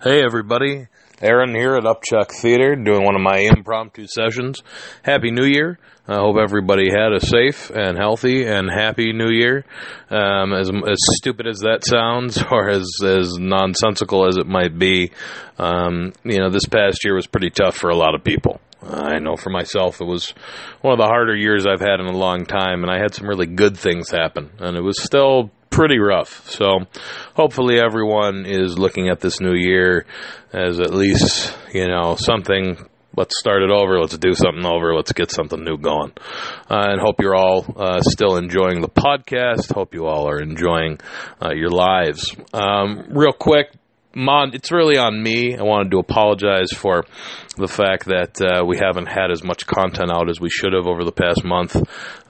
Hey everybody, Aaron here at Upchuck Theater doing one of my impromptu sessions. Happy New Year. I hope everybody had a safe and healthy and happy New Year. Um, as, as stupid as that sounds, or as, as nonsensical as it might be, um, you know, this past year was pretty tough for a lot of people. I know for myself it was one of the harder years I've had in a long time, and I had some really good things happen, and it was still pretty rough. So hopefully everyone is looking at this new year as at least, you know, something let's start it over. Let's do something over. Let's get something new going. Uh, and hope you're all uh, still enjoying the podcast. Hope you all are enjoying uh, your lives. Um, real quick, Mon, it's really on me. I wanted to apologize for the fact that uh, we haven't had as much content out as we should have over the past month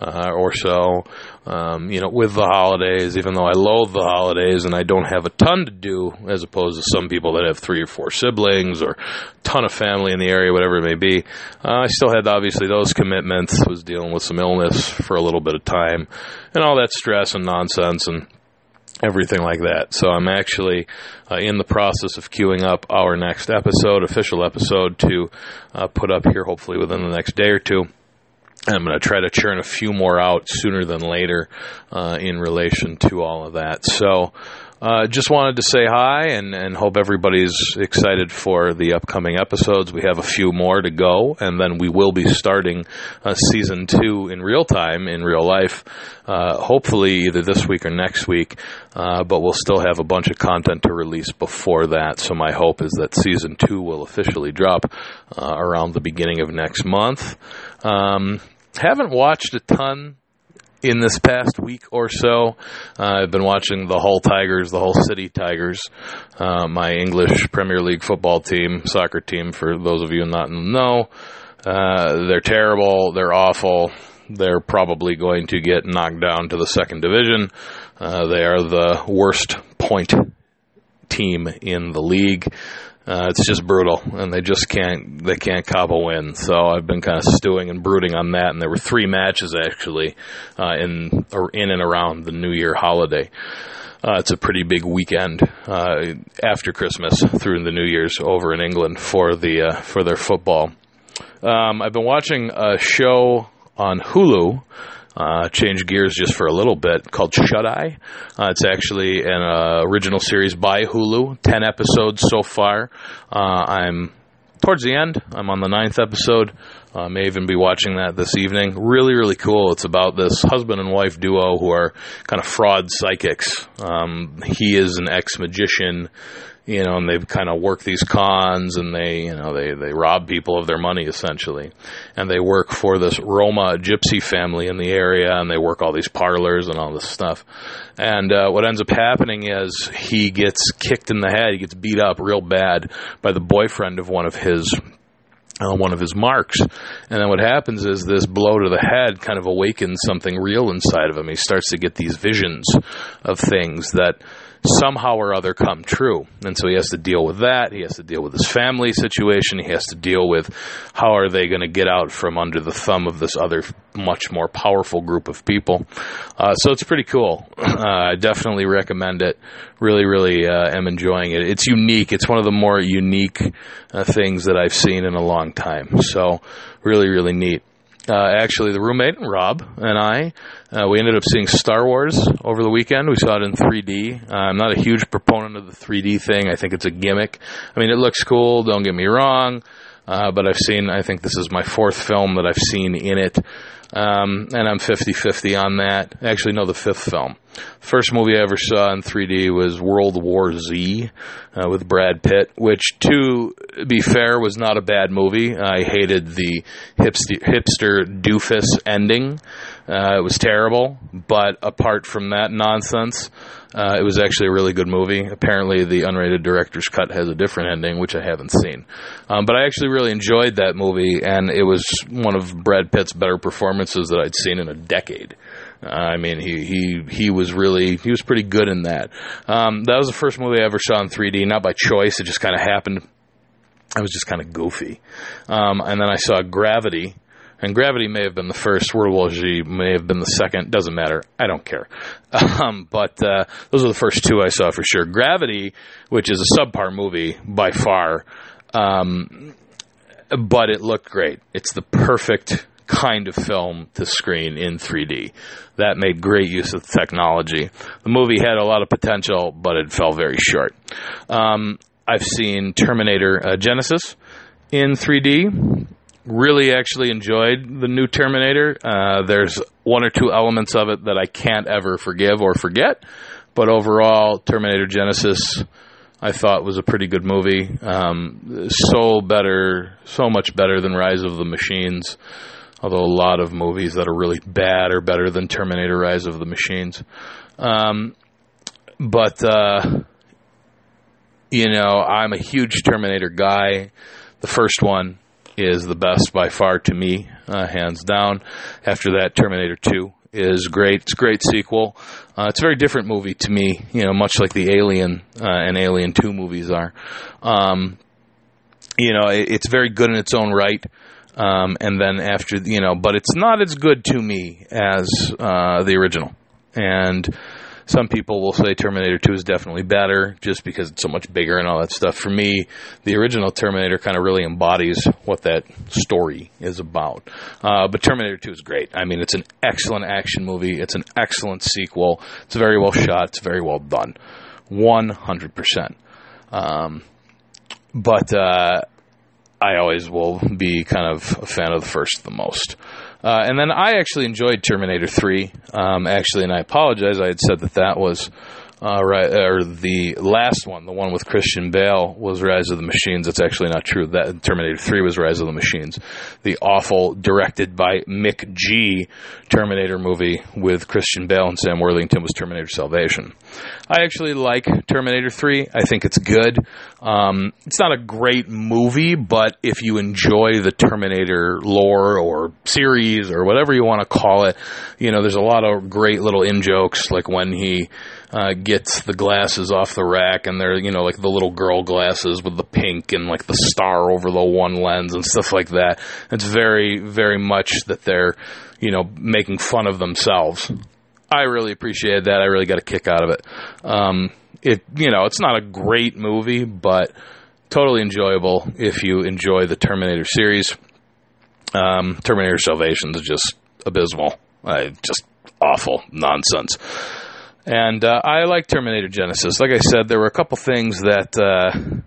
uh, or so. Um, you know, with the holidays, even though I loathe the holidays and I don't have a ton to do, as opposed to some people that have three or four siblings or a ton of family in the area, whatever it may be. Uh, I still had obviously those commitments. Was dealing with some illness for a little bit of time, and all that stress and nonsense and everything like that. So I'm actually uh, in the process of queuing up our next episode, official episode, to uh, put up here hopefully within the next day or two. I'm going to try to churn a few more out sooner than later uh, in relation to all of that. So, uh, just wanted to say hi and, and hope everybody's excited for the upcoming episodes. We have a few more to go, and then we will be starting uh, season two in real time, in real life, uh, hopefully either this week or next week. Uh, but we'll still have a bunch of content to release before that. So my hope is that season two will officially drop uh, around the beginning of next month. Um, haven't watched a ton in this past week or so. Uh, I've been watching the Hull Tigers, the Hull City Tigers, uh, my English Premier League football team, soccer team, for those of you not in the know. Uh, they're terrible. They're awful. They're probably going to get knocked down to the second division. Uh, they are the worst point team in the league. Uh, it's just brutal, and they just can't they can't a win. So I've been kind of stewing and brooding on that. And there were three matches actually uh, in or in and around the New Year holiday. Uh, it's a pretty big weekend uh, after Christmas through the New Year's over in England for the uh, for their football. Um, I've been watching a show on Hulu uh, change gears just for a little bit called Shut Eye. Uh, it's actually an uh, original series by Hulu, 10 episodes so far. Uh, I'm towards the end, I'm on the ninth episode. I uh, may even be watching that this evening. Really, really cool. It's about this husband and wife duo who are kind of fraud psychics. Um, he is an ex magician you know, and they kind of work these cons and they, you know, they, they rob people of their money essentially. And they work for this Roma gypsy family in the area and they work all these parlors and all this stuff. And uh, what ends up happening is he gets kicked in the head, he gets beat up real bad by the boyfriend of one of his uh, one of his marks. And then what happens is this blow to the head kind of awakens something real inside of him. He starts to get these visions of things that somehow or other come true. And so he has to deal with that. He has to deal with his family situation. He has to deal with how are they going to get out from under the thumb of this other much more powerful group of people. Uh, so it's pretty cool. Uh, I definitely recommend it. Really, really uh, am enjoying it. It's unique. It's one of the more unique uh, things that I've seen in a long time. So really, really neat. Uh, actually, the roommate, Rob, and I, uh, we ended up seeing Star Wars over the weekend. We saw it in 3D. Uh, I'm not a huge proponent of the 3D thing. I think it's a gimmick. I mean, it looks cool, don't get me wrong, uh, but I've seen, I think this is my fourth film that I've seen in it. Um, and I'm 50 50 on that. Actually, no, the fifth film. First movie I ever saw in 3D was World War Z uh, with Brad Pitt, which, to be fair, was not a bad movie. I hated the hipster, hipster doofus ending. Uh, it was terrible, but apart from that nonsense, uh, it was actually a really good movie. Apparently, the unrated director's cut has a different ending, which I haven't seen. Um, but I actually really enjoyed that movie, and it was one of Brad Pitt's better performances that I'd seen in a decade. Uh, I mean, he, he he was really he was pretty good in that. Um, that was the first movie I ever saw in 3D, not by choice. It just kind of happened. I was just kind of goofy. Um, and then I saw Gravity and Gravity may have been the first. World War Z may have been the second. Doesn't matter. I don't care. Um, but uh, those are the first two I saw for sure. Gravity, which is a subpar movie by far, um, but it looked great. It's the perfect kind of film to screen in 3D. That made great use of the technology. The movie had a lot of potential, but it fell very short. Um, I've seen Terminator uh, Genisys in 3D really actually enjoyed the new Terminator. Uh, there's one or two elements of it that I can't ever forgive or forget, but overall, Terminator Genisys. I thought was a pretty good movie. Um, so better, so much better than Rise of the Machines. Although a lot of movies that are really bad are better than Terminator Rise of the Machines. Um, but, uh, you know, I'm a huge Terminator guy. The first one, is the best by far to me, uh, hands down. After that, Terminator 2 is great. It's a great sequel. Uh, it's a very different movie to me, you know, much like the Alien uh, and Alien 2 movies are. Um, you know, it, it's very good in its own right. Um, and then after, you know, but it's not as good to me as uh, the original. And some people will say Terminator 2 is definitely better just because it's so much bigger and all that stuff. For me, the original Terminator kind of really embodies what that story is about. Uh, but Terminator 2 is great. I mean, it's an excellent action movie. It's an excellent sequel. It's very well shot. It's very well done. 100%. Um, but, uh, I always will be kind of a fan of the first the most. Uh, and then I actually enjoyed Terminator 3. Um, actually, and I apologize, I had said that that was uh, right, or the last one, the one with Christian Bale, was Rise of the Machines. That's actually not true. That Terminator 3 was Rise of the Machines. The awful, directed by McG. Terminator movie with Christian Bale and Sam Worthington was Terminator Salvation. I actually like Terminator 3. I think it's good. Um, it's not a great movie, but if you enjoy the Terminator lore or series or whatever you want to call it, you know, there's a lot of great little in jokes, like when he uh, gets the glasses off the rack, and they're you know like the little girl glasses with the pink and like the star over the one lens and stuff like that. It's very very much that they're you know making fun of themselves. I really appreciated that. I really got a kick out of it. Um, it you know it's not a great movie, but totally enjoyable if you enjoy the Terminator series. Um, Terminator Salvation is just abysmal. I just awful nonsense. And uh, I like Terminator Genisys. Like I said, there were a couple things that uh,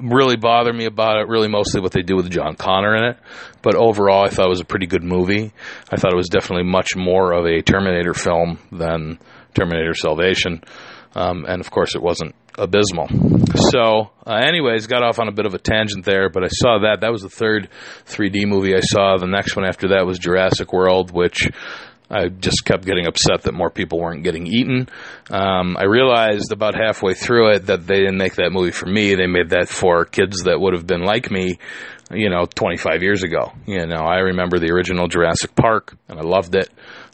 really bother me about it. Really, mostly what they do with John Connor in it. But overall, I thought it was a pretty good movie. I thought it was definitely much more of a Terminator film than Terminator Salvation. Um, and of course, it wasn't abysmal. So, uh, anyways, got off on a bit of a tangent there, but I saw that. That was the third 3D movie I saw. The next one after that was Jurassic World, which I just kept getting upset that more people weren't getting eaten. Um, I realized about halfway through it that they didn't make that movie for me. They made that for kids that would have been like me, you know, 25 years ago. You know, I remember the original Jurassic Park and I loved it.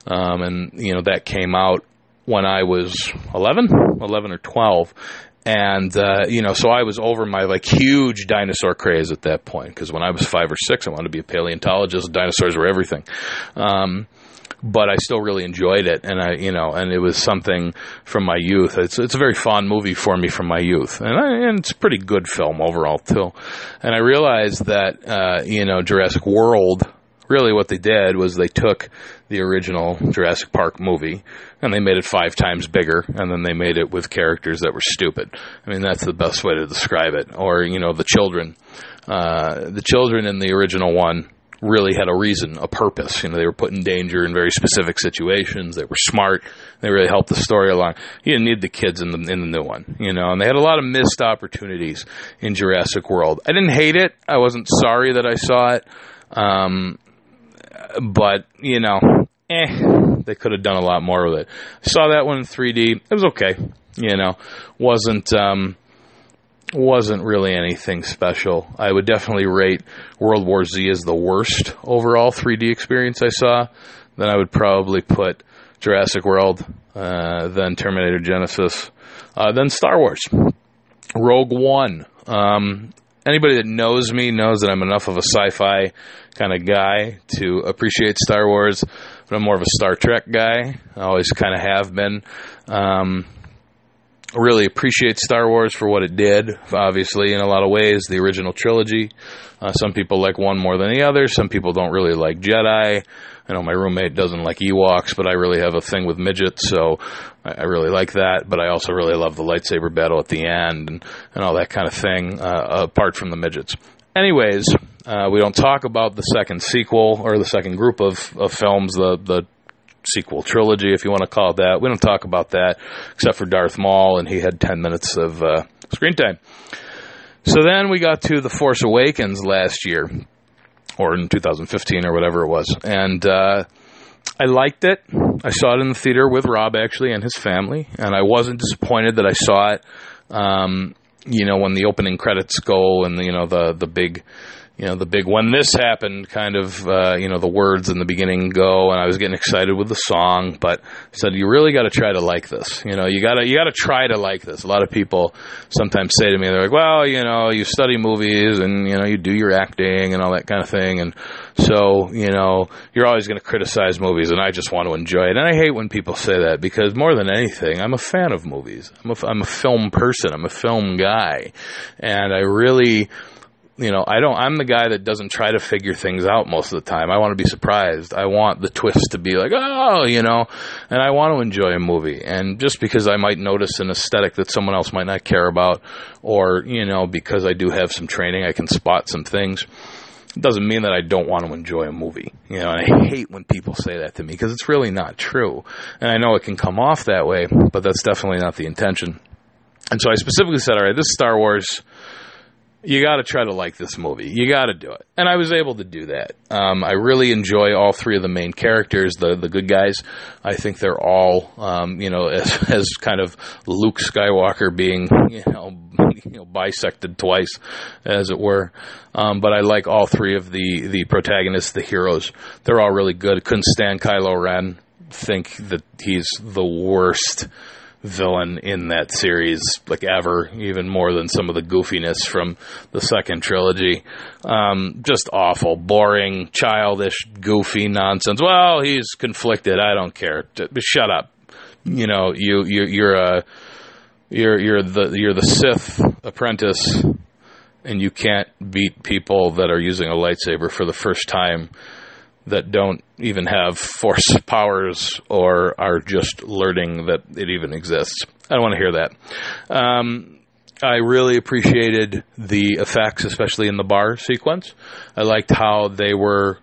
Um, and, you know, that came out when I was 11, 11 or 12. And, uh, you know, so I was over my like huge dinosaur craze at that point because when I was five or six, I wanted to be a paleontologist. Dinosaurs were everything. Um, but I still really enjoyed it, and I, you know, and it was something from my youth. It's it's a very fond movie for me from my youth, and, I, and it's a pretty good film overall too. And I realized that, uh, you know, Jurassic World. Really, what they did was they took the original Jurassic Park movie and they made it five times bigger, and then they made it with characters that were stupid. I mean, that's the best way to describe it. Or, you know, the children. Uh, the children in the original one really had a reason, a purpose. You know, they were put in danger in very specific situations. They were smart. They really helped the story along. You didn't need the kids in the in the new one, you know. And they had a lot of missed opportunities in Jurassic World. I didn't hate it. I wasn't sorry that I saw it. Um, but you know, eh, they could have done a lot more with it. Saw that one in 3D. It was okay. You know, wasn't. Um, wasn't really anything special. I would definitely rate World War Z as the worst overall 3D experience I saw. Then I would probably put Jurassic World, uh, then Terminator Genisys, uh, then Star Wars. Rogue One. Um, anybody that knows me knows that I'm enough of a sci-fi kind of guy to appreciate Star Wars, but I'm more of a Star Trek guy. I always kind of have been. Um, really appreciate Star Wars for what it did. Obviously, in a lot of ways, the original trilogy. Uh, some people like one more than the other. Some people don't really like Jedi. I know my roommate doesn't like Ewoks, but I really have a thing with midgets, so I, I really like that. But I also really love the lightsaber battle at the end and, and all that kind of thing, uh, apart from the midgets. Anyways, uh, we don't talk about the second sequel or the second group of, of films, the, the sequel trilogy, if you want to call it that. We don't talk about that except for Darth Maul, and he had 10 minutes of uh, screen time. So then we got to The Force Awakens last year, or in 2015 or whatever it was. And uh, I liked it. I saw it in the theater with Rob, actually, and his family. And I wasn't disappointed that I saw it. Um, you know, when the opening credits go and, you know, the, the big you know the big when this happened kind of uh, you know the words in the beginning go and I was getting excited with the song but I said you really got to try to like this. You know you got to you got to try to like this. A lot of people sometimes say to me they're like well you know you study movies and you know you do your acting and all that kind of thing and so you know you're always going to criticize movies and I just want to enjoy it. And I hate when people say that because more than anything I'm a fan of movies. I'm a, I'm a film person. I'm a film guy. And I really you know, I don't, I'm the guy that doesn't try to figure things out most of the time. I want to be surprised. I want the twist to be like, oh, you know, and I want to enjoy a movie. And just because I might notice an aesthetic that someone else might not care about, or, you know, because I do have some training, I can spot some things. It doesn't mean that I don't want to enjoy a movie. You know, and I hate when people say that to me because it's really not true. And I know it can come off that way, but that's definitely not the intention. And so I specifically said, all right, this is Star Wars you got to try to like this movie. You got to do it. And I was able to do that. Um, I really enjoy all three of the main characters, the the good guys. I think they're all, um, you know, as, as kind of Luke Skywalker being, you know, you know, bisected twice, as it were. Um, but I like all three of the the protagonists, the heroes. They're all really good. Couldn't stand Kylo Ren. Think that he's the worst villain in that series, like ever, even more than some of the goofiness from the second trilogy. Um, just awful, boring, childish, goofy nonsense. Well, he's conflicted. I don't care. Shut up. You know, you, you you're a you're you're the you're the Sith apprentice, and you can't beat people that are using a lightsaber for the first time that don't even have force powers or are just learning that it even exists. I don't want to hear that. Um, I really appreciated the effects, especially in the bar sequence. I liked how they were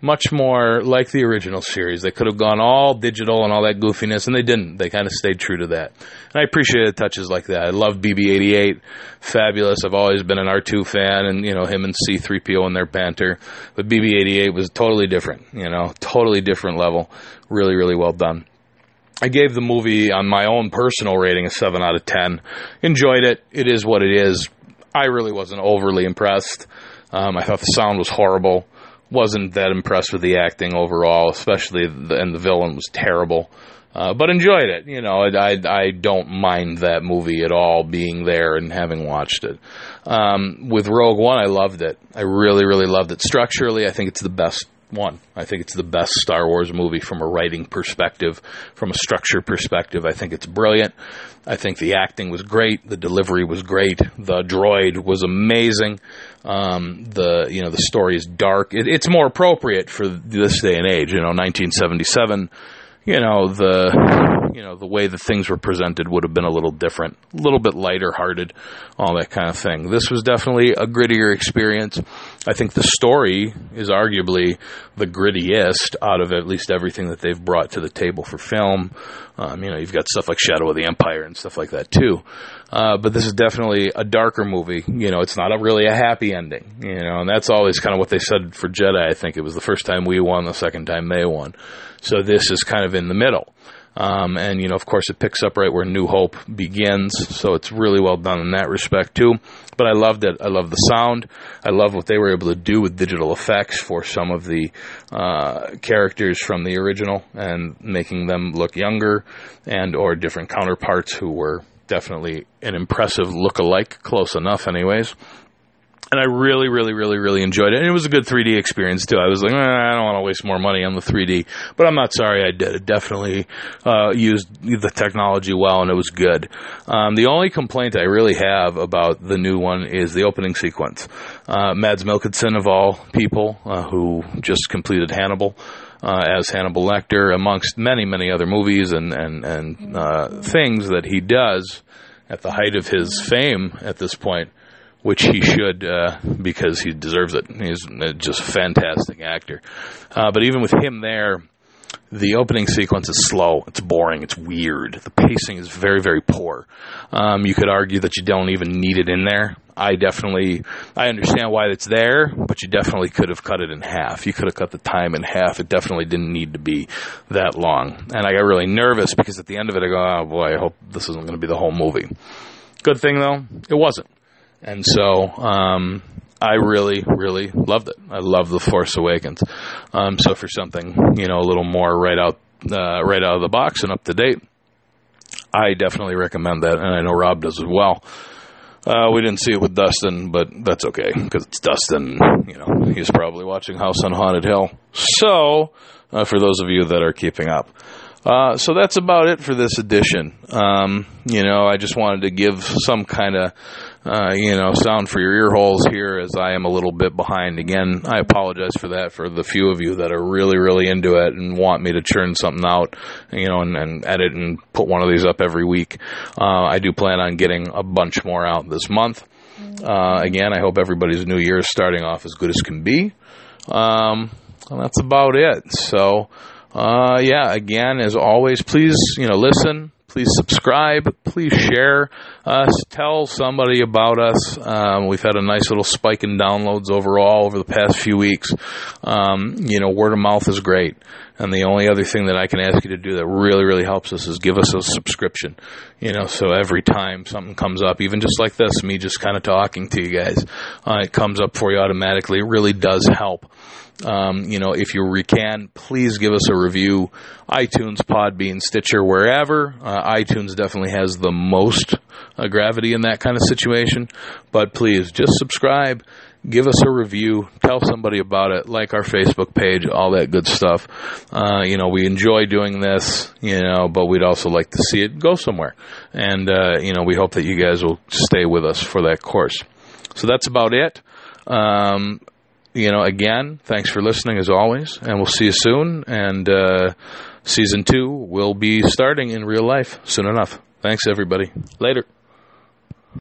much more like the original series. They could have gone all digital and all that goofiness, and they didn't. They kind of stayed true to that. And I appreciated touches like that. I love BB-88, fabulous. I've always been an R2 fan, and you know him and C-3PO and their banter. But BB-88 was totally different. You know, totally different level. Really, really well done. I gave the movie on my own personal rating a seven out of ten. Enjoyed it. It is what it is. I really wasn't overly impressed. Um, I thought the sound was horrible wasn't that impressed with the acting overall, especially the, and the villain was terrible. Uh, but enjoyed it. You know, I, I, I don't mind that movie at all being there and having watched it. Um, with Rogue One, I loved it. I really, really loved it. Structurally, I think it's the best one. I think it's the best Star Wars movie from a writing perspective, from a structure perspective. I think it's brilliant. I think the acting was great. The delivery was great. The droid was amazing. Um, the you know the story is dark. It, it's more appropriate for this day and age. You know, 1977 you know the you know the way that things were presented would have been a little different, a little bit lighter hearted, all that kind of thing. This was definitely a grittier experience. I think the story is arguably the grittiest out of at least everything that they've brought to the table for film. Um, you know, you've got stuff like Shadow of the Empire and stuff like that too. Uh, but this is definitely a darker movie. You know, it's not a really a happy ending. You know, and that's always kind of what they said for Jedi. I think it was the first time we won, the second time they won. So this is kind of in the middle. Um, and, you know, of course, it picks up right where New Hope begins. So it's really well done in that respect, too. But I loved it. I love the sound. I love what they were able to do with digital effects for some of the uh, characters from the original and making them look younger and or different counterparts who were definitely an impressive look-alike, close enough, anyways. And I really, really, really, really enjoyed it. And it was a good 3D experience too. I was like, eh, I don't want to waste more money on the 3D, but I'm not sorry I did. It definitely uh, used the technology well, and it was good. Um, the only complaint I really have about the new one is the opening sequence. Uh, Mads Mikkelsen of all people, uh, who just completed Hannibal. Uh, as Hannibal Lecter, amongst many, many other movies and and and uh, things that he does at the height of his fame at this point, which he should uh, because he deserves it. He's just a fantastic actor. Uh, but even with him there, the opening sequence is slow. It's boring. It's weird. The pacing is very, very poor. Um, you could argue that you don't even need it in there. I definitely, I understand why it's there, but you definitely could have cut it in half. You could have cut the time in half. It definitely didn't need to be that long. And I got really nervous because at the end of it, I go, oh boy, I hope this isn't going to be the whole movie. Good thing though, it wasn't. And so, um, I really, really loved it. I love The Force Awakens. Um, so for something, you know, a little more right out, uh, right out of the box and up to date, I definitely recommend that, and I know Rob does as well. Uh, we didn't see it with Dustin, but that's okay because it's Dustin. You know, he's probably watching House on Haunted Hill. So, uh, for those of you that are keeping up, uh, so that's about it for this edition. Um, you know, I just wanted to give some kind of uh, you know, sound for your ear holes here as I am a little bit behind. Again, I apologize for that for the few of you that are really, really into it and want me to churn something out, you know, and, and edit and put one of these up every week. Uh, I do plan on getting a bunch more out this month. Uh, again, I hope everybody's new year is starting off as good as can be. Um, and that's about it. So, uh, yeah, again, as always, please, you know, listen, please subscribe, please share us, tell somebody about us. Um, we've had a nice little spike in downloads overall over the past few weeks. Um, you know, word of mouth is great. And the only other thing that I can ask you to do that really, really helps us is give us a subscription. You know, so every time something comes up, even just like this, me just kind of talking to you guys, uh, it comes up for you automatically. It really does help. Um, you know, if you can, please give us a review. iTunes, Podbean, Stitcher, wherever. Uh, iTunes definitely has the most uh, gravity in that kind of situation. But please, just subscribe, give us a review, tell somebody about it, like our Facebook page, all that good stuff. Uh, you know, we enjoy doing this, you know, but we'd also like to see it go somewhere. And, uh, you know, we hope that you guys will stay with us for that course. So that's about it. Um, you know, again, thanks for listening as always, and we'll see you soon. And uh, season two will be starting in real life soon enough. Thanks, everybody. Later.